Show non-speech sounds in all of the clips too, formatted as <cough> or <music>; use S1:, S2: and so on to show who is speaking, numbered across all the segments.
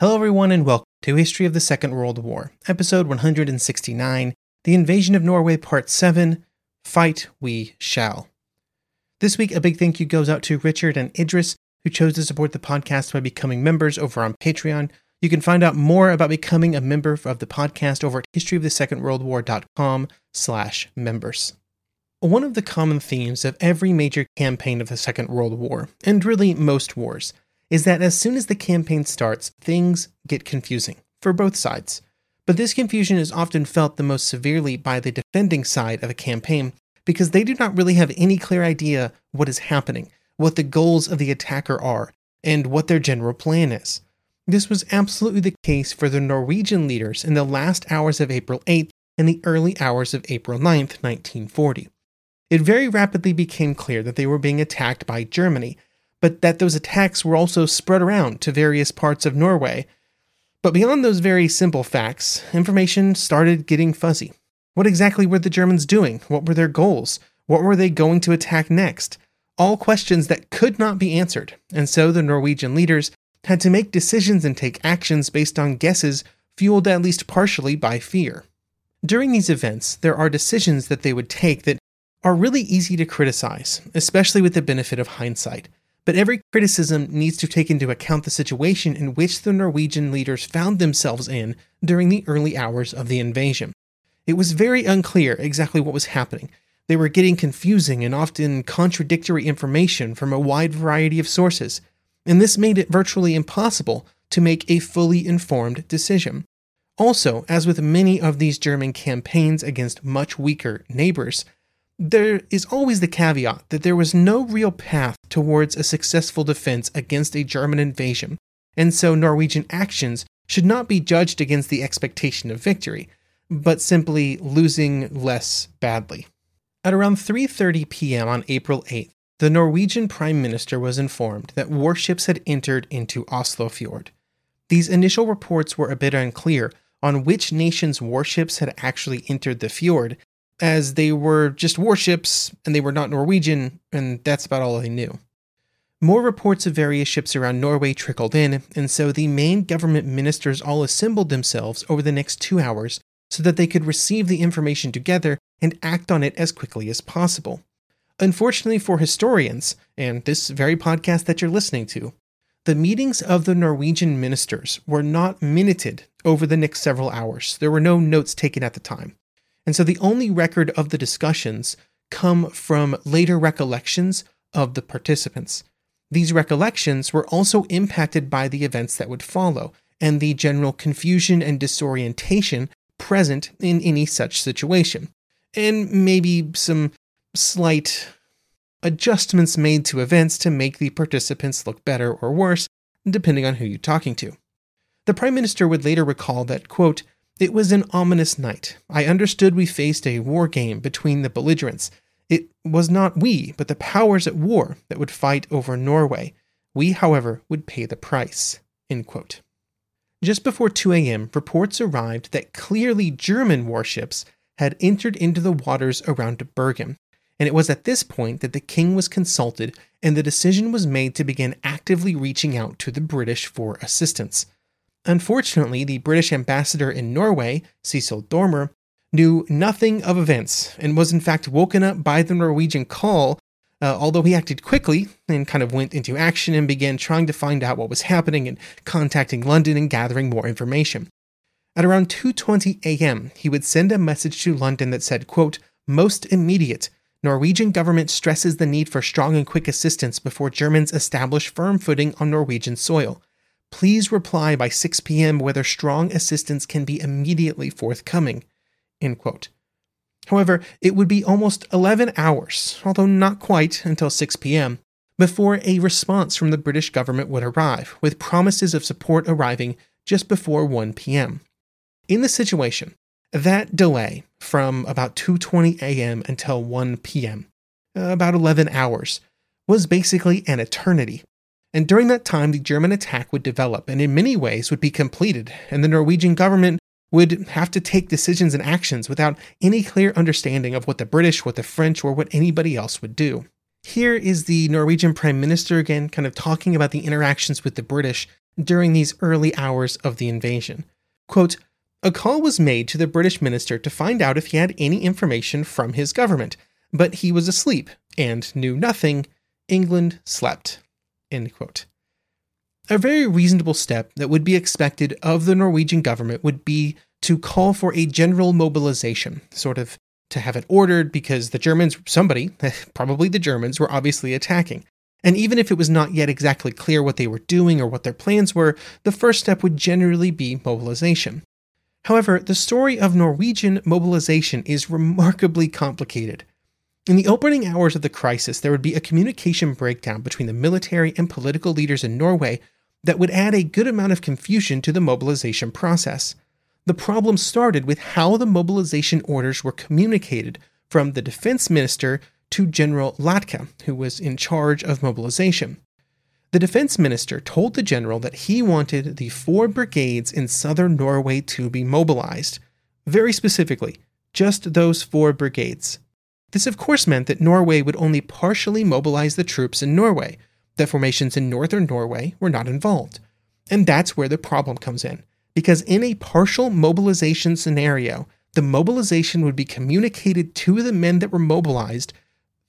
S1: Hello, everyone, and welcome to History of the Second World War, episode 169 The Invasion of Norway, Part 7 Fight We Shall. This week, a big thank you goes out to Richard and Idris, who chose to support the podcast by becoming members over on Patreon. You can find out more about becoming a member of the podcast over at historyofthesecondworldwar.com slash members. One of the common themes of every major campaign of the Second World War, and really most wars, is that as soon as the campaign starts, things get confusing for both sides. But this confusion is often felt the most severely by the defending side of a campaign because they do not really have any clear idea what is happening, what the goals of the attacker are, and what their general plan is. This was absolutely the case for the Norwegian leaders in the last hours of April 8th and the early hours of April 9th, 1940 it very rapidly became clear that they were being attacked by Germany, but that those attacks were also spread around to various parts of Norway. But beyond those very simple facts, information started getting fuzzy. What exactly were the Germans doing? What were their goals? What were they going to attack next? All questions that could not be answered, and so the Norwegian leaders had to make decisions and take actions based on guesses fueled at least partially by fear. During these events, there are decisions that they would take that are really easy to criticize, especially with the benefit of hindsight. But every criticism needs to take into account the situation in which the Norwegian leaders found themselves in during the early hours of the invasion. It was very unclear exactly what was happening. They were getting confusing and often contradictory information from a wide variety of sources, and this made it virtually impossible to make a fully informed decision. Also, as with many of these German campaigns against much weaker neighbors, there is always the caveat that there was no real path towards a successful defense against a German invasion, and so Norwegian actions should not be judged against the expectation of victory, but simply losing less badly. At around 3:30 p.m. on April 8th, the Norwegian Prime Minister was informed that warships had entered into Oslofjord. These initial reports were a bit unclear on which nation's warships had actually entered the fjord, as they were just warships and they were not Norwegian, and that's about all they knew. More reports of various ships around Norway trickled in, and so the main government ministers all assembled themselves over the next two hours so that they could receive the information together and act on it as quickly as possible. Unfortunately for historians, and this very podcast that you're listening to, the meetings of the Norwegian ministers were not minuted over the next several hours. There were no notes taken at the time. And so the only record of the discussions come from later recollections of the participants. These recollections were also impacted by the events that would follow and the general confusion and disorientation present in any such situation, and maybe some slight adjustments made to events to make the participants look better or worse, depending on who you're talking to. The Prime Minister would later recall that, quote, it was an ominous night. I understood we faced a war game between the belligerents. It was not we, but the powers at war that would fight over Norway. We, however, would pay the price. Just before 2 a.m., reports arrived that clearly German warships had entered into the waters around Bergen, and it was at this point that the king was consulted and the decision was made to begin actively reaching out to the British for assistance. Unfortunately, the British ambassador in Norway, Cecil Dormer, knew nothing of events and was in fact woken up by the Norwegian call, uh, although he acted quickly and kind of went into action and began trying to find out what was happening and contacting London and gathering more information. At around 2:20 a.m., he would send a message to London that said, quote, "Most immediate. Norwegian government stresses the need for strong and quick assistance before Germans establish firm footing on Norwegian soil. Please reply by 6 p.m. whether strong assistance can be immediately forthcoming." However, it would be almost 11 hours, although not quite until 6 p.m., before a response from the British government would arrive, with promises of support arriving just before 1 p.m. In the situation, that delay from about 2:20 a.m. until 1 p.m., uh, about 11 hours, was basically an eternity. And during that time, the German attack would develop and in many ways would be completed, and the Norwegian government would have to take decisions and actions without any clear understanding of what the British, what the French, or what anybody else would do. Here is the Norwegian Prime Minister again, kind of talking about the interactions with the British during these early hours of the invasion. Quote, a call was made to the British minister to find out if he had any information from his government, but he was asleep and knew nothing. England slept. A very reasonable step that would be expected of the Norwegian government would be to call for a general mobilization, sort of to have it ordered because the Germans, somebody, <laughs> probably the Germans, were obviously attacking. And even if it was not yet exactly clear what they were doing or what their plans were, the first step would generally be mobilization. However, the story of Norwegian mobilization is remarkably complicated. In the opening hours of the crisis, there would be a communication breakdown between the military and political leaders in Norway that would add a good amount of confusion to the mobilization process. The problem started with how the mobilization orders were communicated from the defense minister to General Laake, who was in charge of mobilization. The defense minister told the general that he wanted the four brigades in southern Norway to be mobilized. Very specifically, just those four brigades. This, of course, meant that Norway would only partially mobilize the troops in Norway. The formations in northern Norway were not involved. And that's where the problem comes in. Because in a partial mobilization scenario, the mobilization would be communicated to the men that were mobilized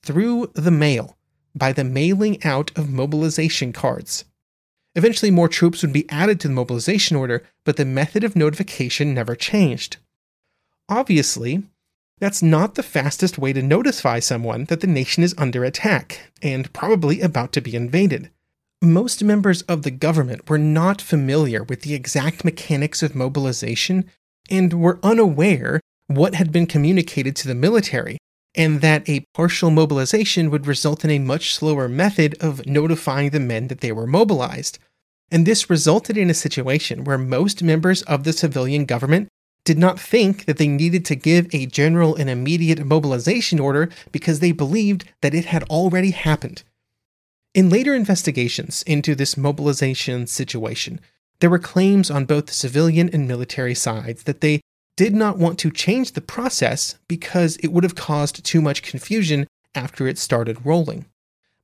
S1: through the mail by the mailing out of mobilization cards. Eventually, more troops would be added to the mobilization order, but the method of notification never changed. Obviously, that's not the fastest way to notify someone that the nation is under attack and probably about to be invaded. Most members of the government were not familiar with the exact mechanics of mobilization and were unaware what had been communicated to the military and that a partial mobilization would result in a much slower method of notifying the men that they were mobilized. And this resulted in a situation where most members of the civilian government did not think that they needed to give a general and immediate mobilization order because they believed that it had already happened. In later investigations into this mobilization situation, there were claims on both the civilian and military sides that they did not want to change the process because it would have caused too much confusion after it started rolling.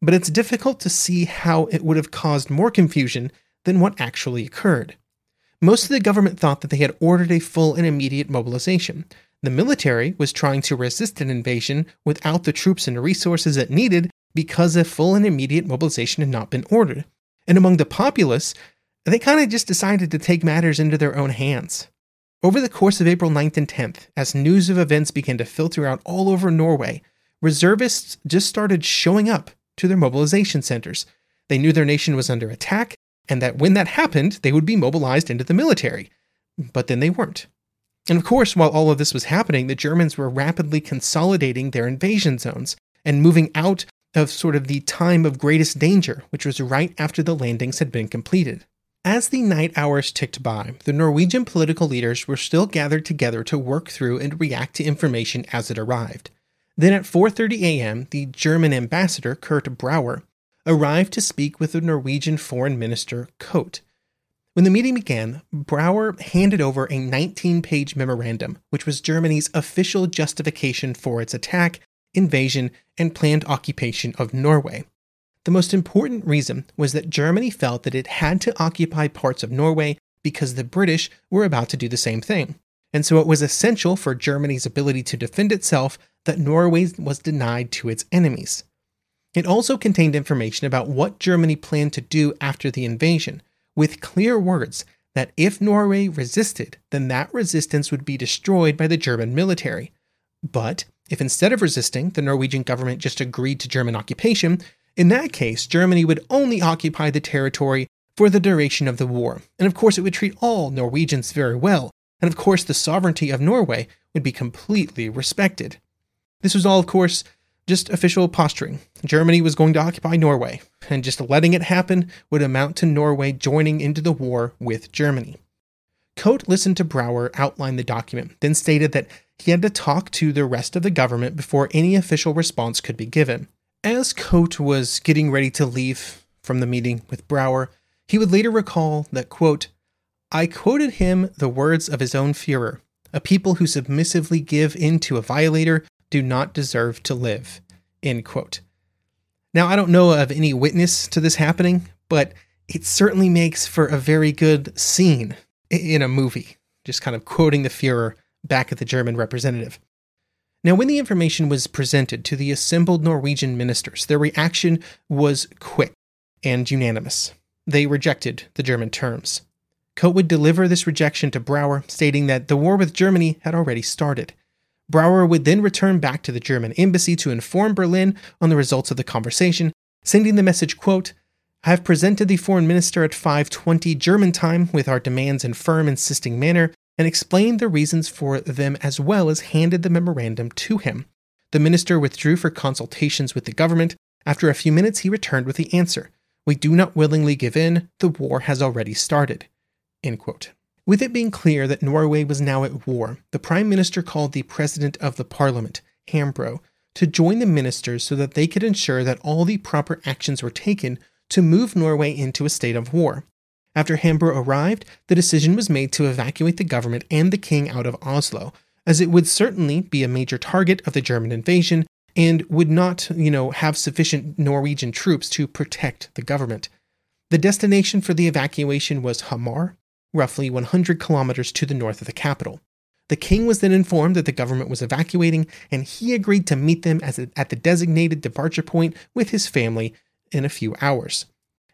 S1: But it's difficult to see how it would have caused more confusion than what actually occurred. Most of the government thought that they had ordered a full and immediate mobilization. The military was trying to resist an invasion without the troops and resources it needed because a full and immediate mobilization had not been ordered. And among the populace, they kind of just decided to take matters into their own hands. Over the course of April 9th and 10th, as news of events began to filter out all over Norway, reservists just started showing up to their mobilization centers. They knew their nation was under attack, and that when that happened, they would be mobilized into the military. But then they weren't. And of course, while all of this was happening, the Germans were rapidly consolidating their invasion zones and moving out of sort of the time of greatest danger, which was right after the landings had been completed. As the night hours ticked by, the Norwegian political leaders were still gathered together to work through and react to information as it arrived. Then at 4:30 a.m., the German ambassador Kurt Brauer arrived to speak with the Norwegian foreign minister Koht. When the meeting began, Brauer handed over a 19-page memorandum, which was Germany's official justification for its attack, invasion, and planned occupation of Norway. The most important reason was that Germany felt that it had to occupy parts of Norway because the British were about to do the same thing. And so it was essential for Germany's ability to defend itself that Norway was denied to its enemies. It also contained information about what Germany planned to do after the invasion, with clear words that if Norway resisted, then that resistance would be destroyed by the German military. But if instead of resisting, the Norwegian government just agreed to German occupation, in that case, Germany would only occupy the territory for the duration of the war. And of course, it would treat all Norwegians very well. And of course, the sovereignty of Norway would be completely respected. This was all, of course, just official posturing. Germany was going to occupy Norway, and just letting it happen would amount to Norway joining into the war with Germany. Koht listened to Brauer outline the document, then stated that he had to talk to the rest of the government before any official response could be given. As Koht was getting ready to leave from the meeting with Brauer, he would later recall that, quote, I quoted him the words of his own Fuhrer A people who submissively give in to a violator do not deserve to live. End quote. Now, I don't know of any witness to this happening, but it certainly makes for a very good scene in a movie, just kind of quoting the Fuhrer back at the German representative. Now, when the information was presented to the assembled Norwegian ministers, their reaction was quick and unanimous. They rejected the German terms. Koht would deliver this rejection to Brauer, stating that the war with Germany had already started. Brauer would then return back to the German embassy to inform Berlin on the results of the conversation, sending the message, quote, I have presented the foreign minister at 5:20 German time with our demands in firm insisting manner and explained the reasons for them as well as handed the memorandum to him. The minister withdrew for consultations with the government. After a few minutes he returned with the answer. We do not willingly give in. The war has already started. With it being clear that Norway was now at war, the Prime Minister called the President of the Parliament, Hambro, to join the ministers so that they could ensure that all the proper actions were taken to move Norway into a state of war. After Hambro arrived, the decision was made to evacuate the government and the king out of Oslo, as it would certainly be a major target of the German invasion and would not, you know, have sufficient Norwegian troops to protect the government. The destination for the evacuation was Hamar, roughly 100 kilometers to the north of the capital. The king was then informed that the government was evacuating, and he agreed to meet them at the designated departure point with his family in a few hours.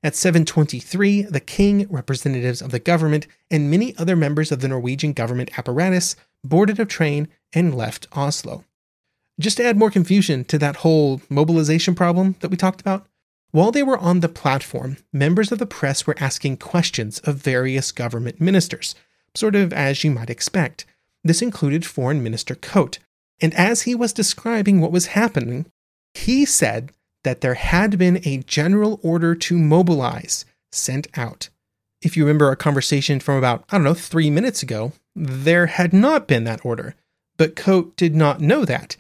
S1: At 7:23, the king, representatives of the government, and many other members of the Norwegian government apparatus boarded a train and left Oslo. Just to add more confusion to that whole mobilization problem that we talked about, while they were on the platform, members of the press were asking questions of various government ministers, sort of as you might expect. This included Foreign Minister Koht, and as he was describing what was happening, he said that there had been a general order to mobilize sent out. If you remember our conversation from about, I don't know, three minutes ago, there had not been that order. But Koht did not know that.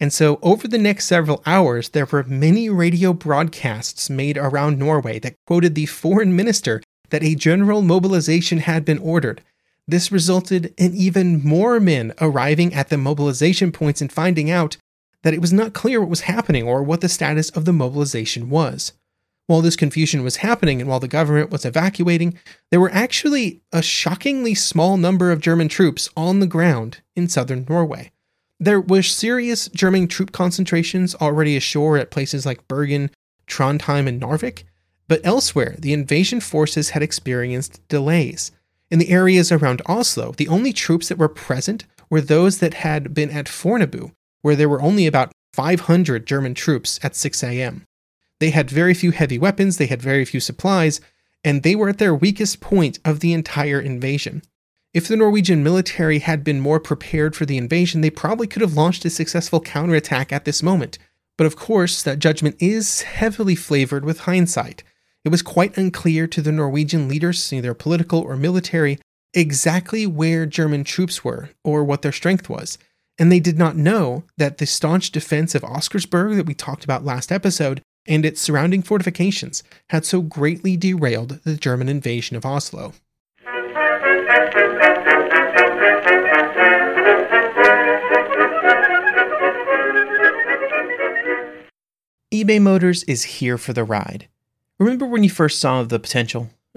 S1: And so, over the next several hours, there were many radio broadcasts made around Norway that quoted the foreign minister that a general mobilization had been ordered. This resulted in even more men arriving at the mobilization points and finding out that it was not clear what was happening or what the status of the mobilization was. While this confusion was happening and while the government was evacuating, there were actually a shockingly small number of German troops on the ground in southern Norway. There were serious German troop concentrations already ashore at places like Bergen, Trondheim, and Narvik, but elsewhere, the invasion forces had experienced delays. In the areas around Oslo, the only troops that were present were those that had been at Fornebu, where there were only about 500 German troops at 6 a.m. They had very few heavy weapons, they had very few supplies, and they were at their weakest point of the entire invasion. If the Norwegian military had been more prepared for the invasion, they probably could have launched a successful counterattack at this moment. But of course, that judgment is heavily flavored with hindsight. It was quite unclear to the Norwegian leaders, either political or military, exactly where German troops were or what their strength was. And they did not know that the staunch defense of Oscarsborg that we talked about last episode and its surrounding fortifications had so greatly derailed the German invasion of Oslo. eBay Motors is here for the ride. Remember when you first saw the potential?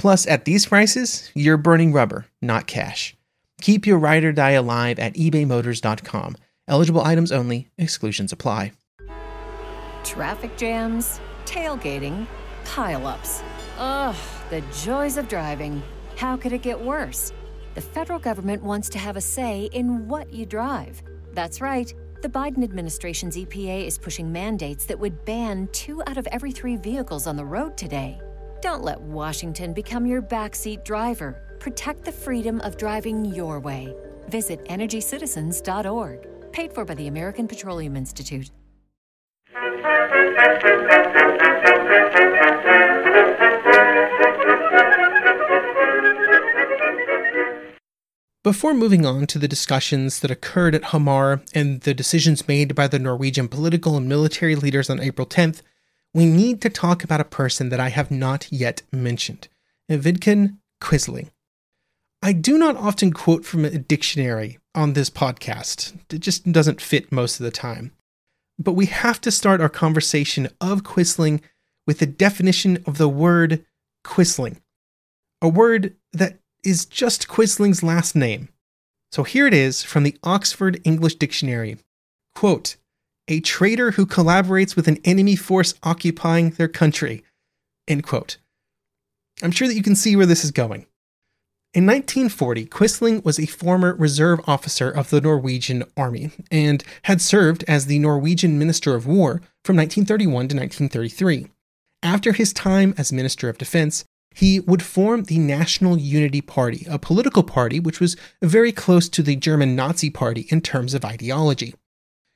S1: Plus, at these prices, you're burning rubber, not cash. Keep your ride or die alive at ebaymotors.com. Eligible items only, exclusions apply.
S2: Traffic jams, tailgating, pileups. Ugh, the joys of driving. How could it get worse? The federal government wants to have a say in what you drive. That's right. The Biden administration's EPA is pushing mandates that would ban two out of every three vehicles on the road today. Don't let Washington become your backseat driver. Protect the freedom of driving your way. Visit EnergyCitizens.org. Paid for by the American Petroleum Institute.
S1: Before moving on to the discussions that occurred at Hamar and the decisions made by the Norwegian political and military leaders on April 10th, we need to talk about a person that I have not yet mentioned Vidkun Quisling. I do not often quote from a dictionary on this podcast, it just doesn't fit most of the time. But we have to start our conversation of Quisling with the definition of the word Quisling, a word that is just Quisling's last name. So here it is from the Oxford English Dictionary. Quote, a traitor who collaborates with an enemy force occupying their country. End quote. I'm sure that you can see where this is going. In 1940, Quisling was a former reserve officer of the Norwegian Army and had served as the Norwegian Minister of War from 1931 to 1933. After his time as Minister of Defense, he would form the National Unity Party, a political party which was very close to the German Nazi Party in terms of ideology.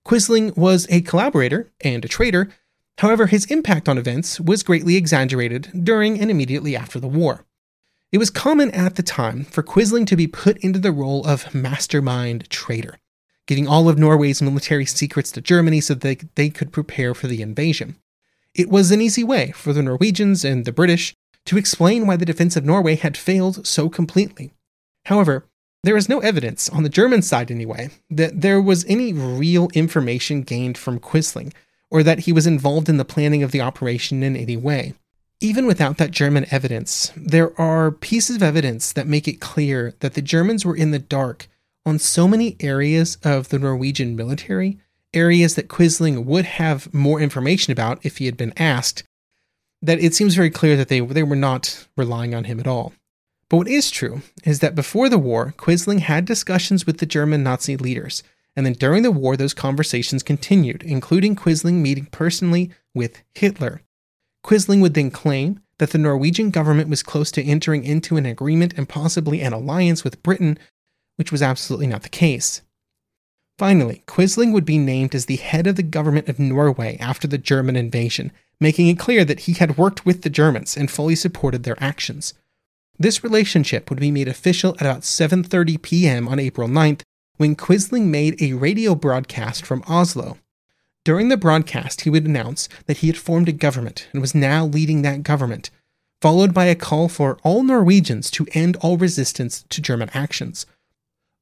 S1: Quisling was a collaborator and a traitor, however, his impact on events was greatly exaggerated during and immediately after the war. It was common at the time for Quisling to be put into the role of mastermind traitor, giving all of Norway's military secrets to Germany so that they could prepare for the invasion. It was an easy way for the Norwegians and the British to explain why the defense of Norway had failed so completely. However, there is no evidence, on the German side anyway, that there was any real information gained from Quisling, or that he was involved in the planning of the operation in any way. Even without that German evidence, there are pieces of evidence that make it clear that the Germans were in the dark on so many areas of the Norwegian military, areas that Quisling would have more information about if he had been asked, that it seems very clear that they, they were not relying on him at all. But what is true is that before the war, Quisling had discussions with the German Nazi leaders, and then during the war, those conversations continued, including Quisling meeting personally with Hitler. Quisling would then claim that the Norwegian government was close to entering into an agreement and possibly an alliance with Britain, which was absolutely not the case. Finally, Quisling would be named as the head of the government of Norway after the German invasion, making it clear that he had worked with the Germans and fully supported their actions. This relationship would be made official at about 7:30 p.m. on April 9th when Quisling made a radio broadcast from Oslo. During the broadcast, he would announce that he had formed a government and was now leading that government, followed by a call for all Norwegians to end all resistance to German actions.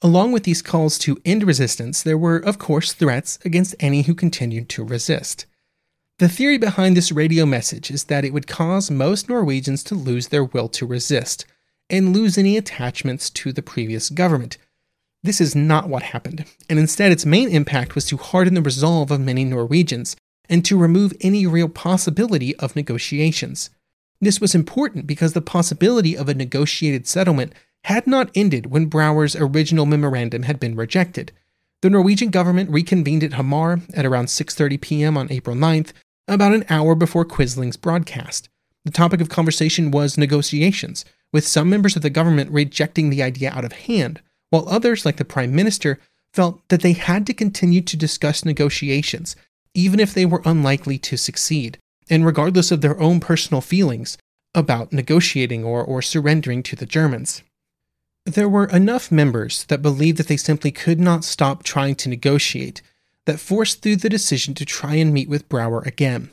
S1: Along with these calls to end resistance, there were, of course, threats against any who continued to resist. The theory behind this radio message is that it would cause most Norwegians to lose their will to resist and lose any attachments to the previous government. This is not what happened, and instead its main impact was to harden the resolve of many Norwegians and to remove any real possibility of negotiations. This was important because the possibility of a negotiated settlement had not ended when Brauer's original memorandum had been rejected. The Norwegian government reconvened at Hamar at around 6:30 p.m. on April 9th about an hour before Quisling's broadcast. The topic of conversation was negotiations, with some members of the government rejecting the idea out of hand, while others, like the Prime Minister, felt that they had to continue to discuss negotiations, even if they were unlikely to succeed, and regardless of their own personal feelings about negotiating or, or surrendering to the Germans. There were enough members that believed that they simply could not stop trying to negotiate that forced through the decision to try and meet with Brauer again.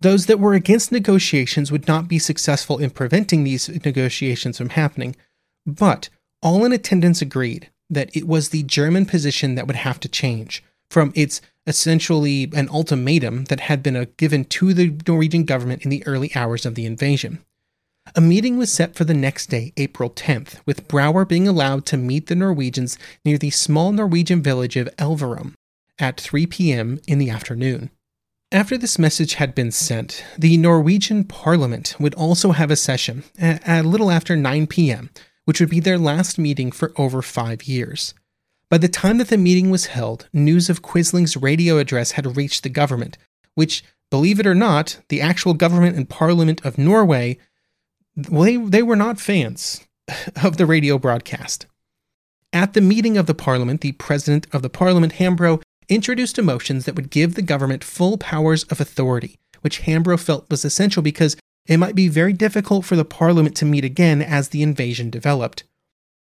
S1: Those that were against negotiations would not be successful in preventing these negotiations from happening, but all in attendance agreed that it was the German position that would have to change from its essentially an ultimatum that had been given to the Norwegian government in the early hours of the invasion. A meeting was set for the next day, April 10th, with Brauer being allowed to meet the Norwegians near the small Norwegian village of Elverum at 3 p.m. in the afternoon. After this message had been sent, the Norwegian Parliament would also have a session at a little after 9 p.m., which would be their last meeting for over five years. By the time that the meeting was held, news of Quisling's radio address had reached the government, which, believe it or not, the actual government and parliament of Norway, they, they were not fans <laughs> of the radio broadcast. At the meeting of the parliament, the president of the parliament, Hambro, introduced motions that would give the government full powers of authority, which Hambro felt was essential because it might be very difficult for the parliament to meet again as the invasion developed.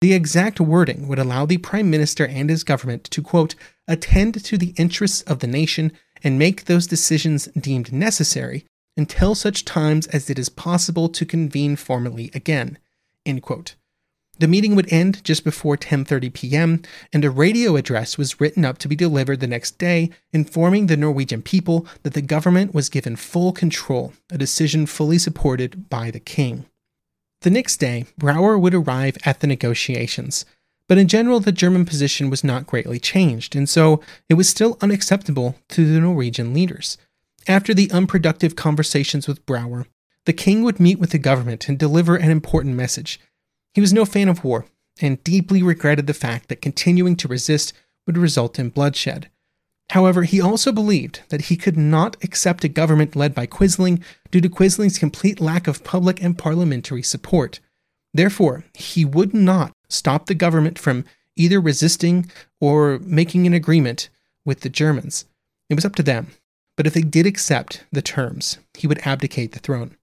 S1: The exact wording would allow the Prime Minister and his government to, quote, attend to the interests of the nation and make those decisions deemed necessary until such times as it is possible to convene formally again, end quote. The meeting would end just before 10:30 p.m., and a radio address was written up to be delivered the next day, informing the Norwegian people that the government was given full control, a decision fully supported by the king. The next day, Brauer would arrive at the negotiations. But in general, the German position was not greatly changed, and so it was still unacceptable to the Norwegian leaders. After the unproductive conversations with Brauer, the king would meet with the government and deliver an important message. He was no fan of war and deeply regretted the fact that continuing to resist would result in bloodshed. However, he also believed that he could not accept a government led by Quisling due to Quisling's complete lack of public and parliamentary support. Therefore, he would not stop the government from either resisting or making an agreement with the Germans. It was up to them. But if they did accept the terms, he would abdicate the throne.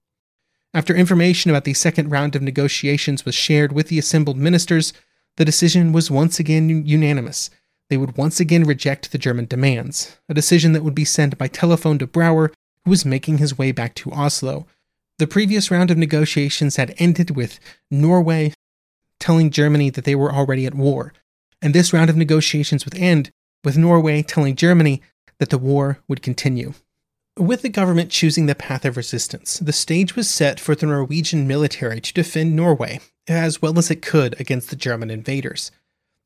S1: After information about the second round of negotiations was shared with the assembled ministers, the decision was once again unanimous they would once again reject the German demands, a decision that would be sent by telephone to Brauer, who was making his way back to Oslo. The previous round of negotiations had ended with Norway telling Germany that they were already at war, and this round of negotiations would end with Norway telling Germany that the war would continue. With the government choosing the path of resistance, the stage was set for the Norwegian military to defend Norway as well as it could against the German invaders.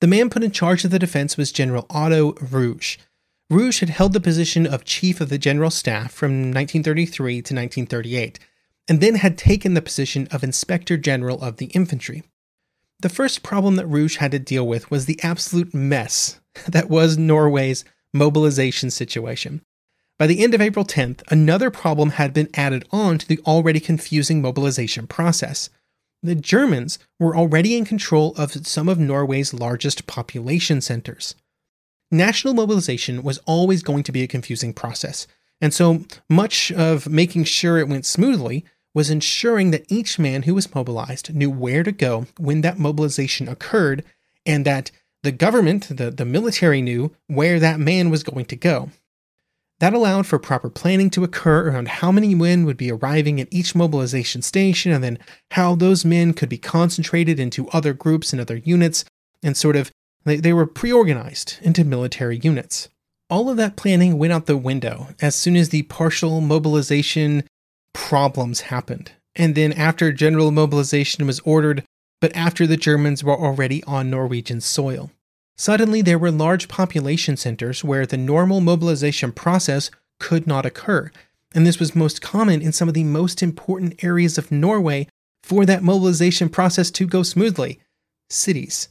S1: The man put in charge of the defense was General Otto Ruge. Ruge had held the position of Chief of the General Staff from 1933 to 1938, and then had taken the position of Inspector General of the Infantry. The first problem that Ruge had to deal with was the absolute mess <laughs> that was Norway's mobilization situation. By the end of April 10th, another problem had been added on to the already confusing mobilization process the Germans were already in control of some of Norway's largest population centers. National mobilization was always going to be a confusing process, and so much of making sure it went smoothly was ensuring that each man who was mobilized knew where to go when that mobilization occurred, and that the government, the, the military, knew where that man was going to go. That allowed for proper planning to occur around how many men would be arriving at each mobilization station and then how those men could be concentrated into other groups and other units, and sort of they, they were pre organized into military units. All of that planning went out the window as soon as the partial mobilization problems happened. And then after general mobilization was ordered, but after the Germans were already on Norwegian soil. Suddenly, there were large population centers where the normal mobilization process could not occur, and this was most common in some of the most important areas of Norway for that mobilization process to go smoothly cities.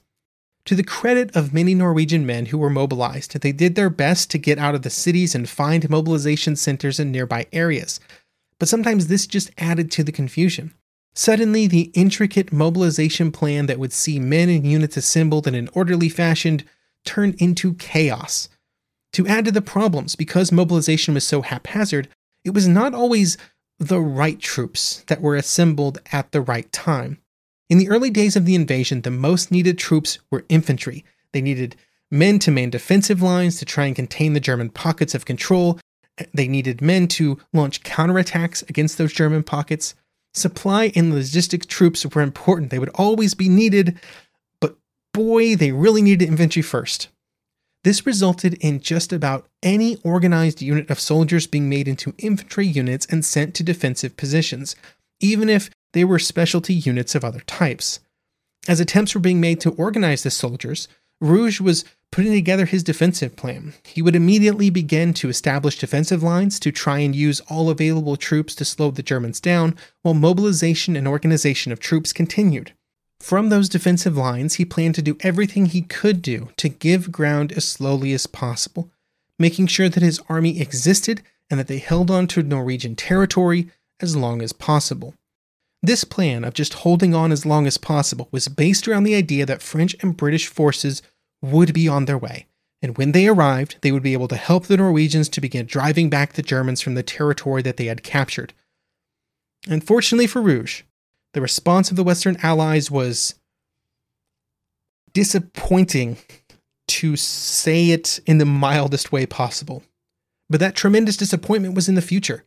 S1: To the credit of many Norwegian men who were mobilized, they did their best to get out of the cities and find mobilization centers in nearby areas. But sometimes this just added to the confusion. Suddenly, the intricate mobilization plan that would see men and units assembled in an orderly fashion turned into chaos. To add to the problems, because mobilization was so haphazard, it was not always the right troops that were assembled at the right time. In the early days of the invasion, the most needed troops were infantry. They needed men to man defensive lines to try and contain the German pockets of control. They needed men to launch counterattacks against those German pockets. Supply and logistic troops were important. They would always be needed, but boy, they really needed infantry first. This resulted in just about any organized unit of soldiers being made into infantry units and sent to defensive positions, even if they were specialty units of other types. As attempts were being made to organize the soldiers, Ruge was putting together his defensive plan. He would immediately begin to establish defensive lines to try and use all available troops to slow the Germans down, while mobilization and organization of troops continued. From those defensive lines, he planned to do everything he could do to give ground as slowly as possible, making sure that his army existed and that they held on to Norwegian territory as long as possible. This plan of just holding on as long as possible was based around the idea that French and British forces would be on their way, and when they arrived, they would be able to help the Norwegians to begin driving back the Germans from the territory that they had captured. Unfortunately for Ruge, the response of the Western Allies was disappointing, to say it in the mildest way possible. But that tremendous disappointment was in the future.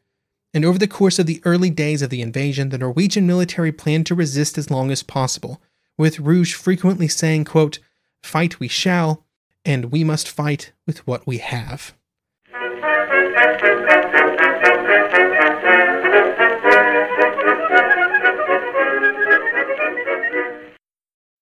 S1: And over the course of the early days of the invasion, the Norwegian military planned to resist as long as possible, with Ruge frequently saying, quote, Fight we shall, and we must fight with what we have.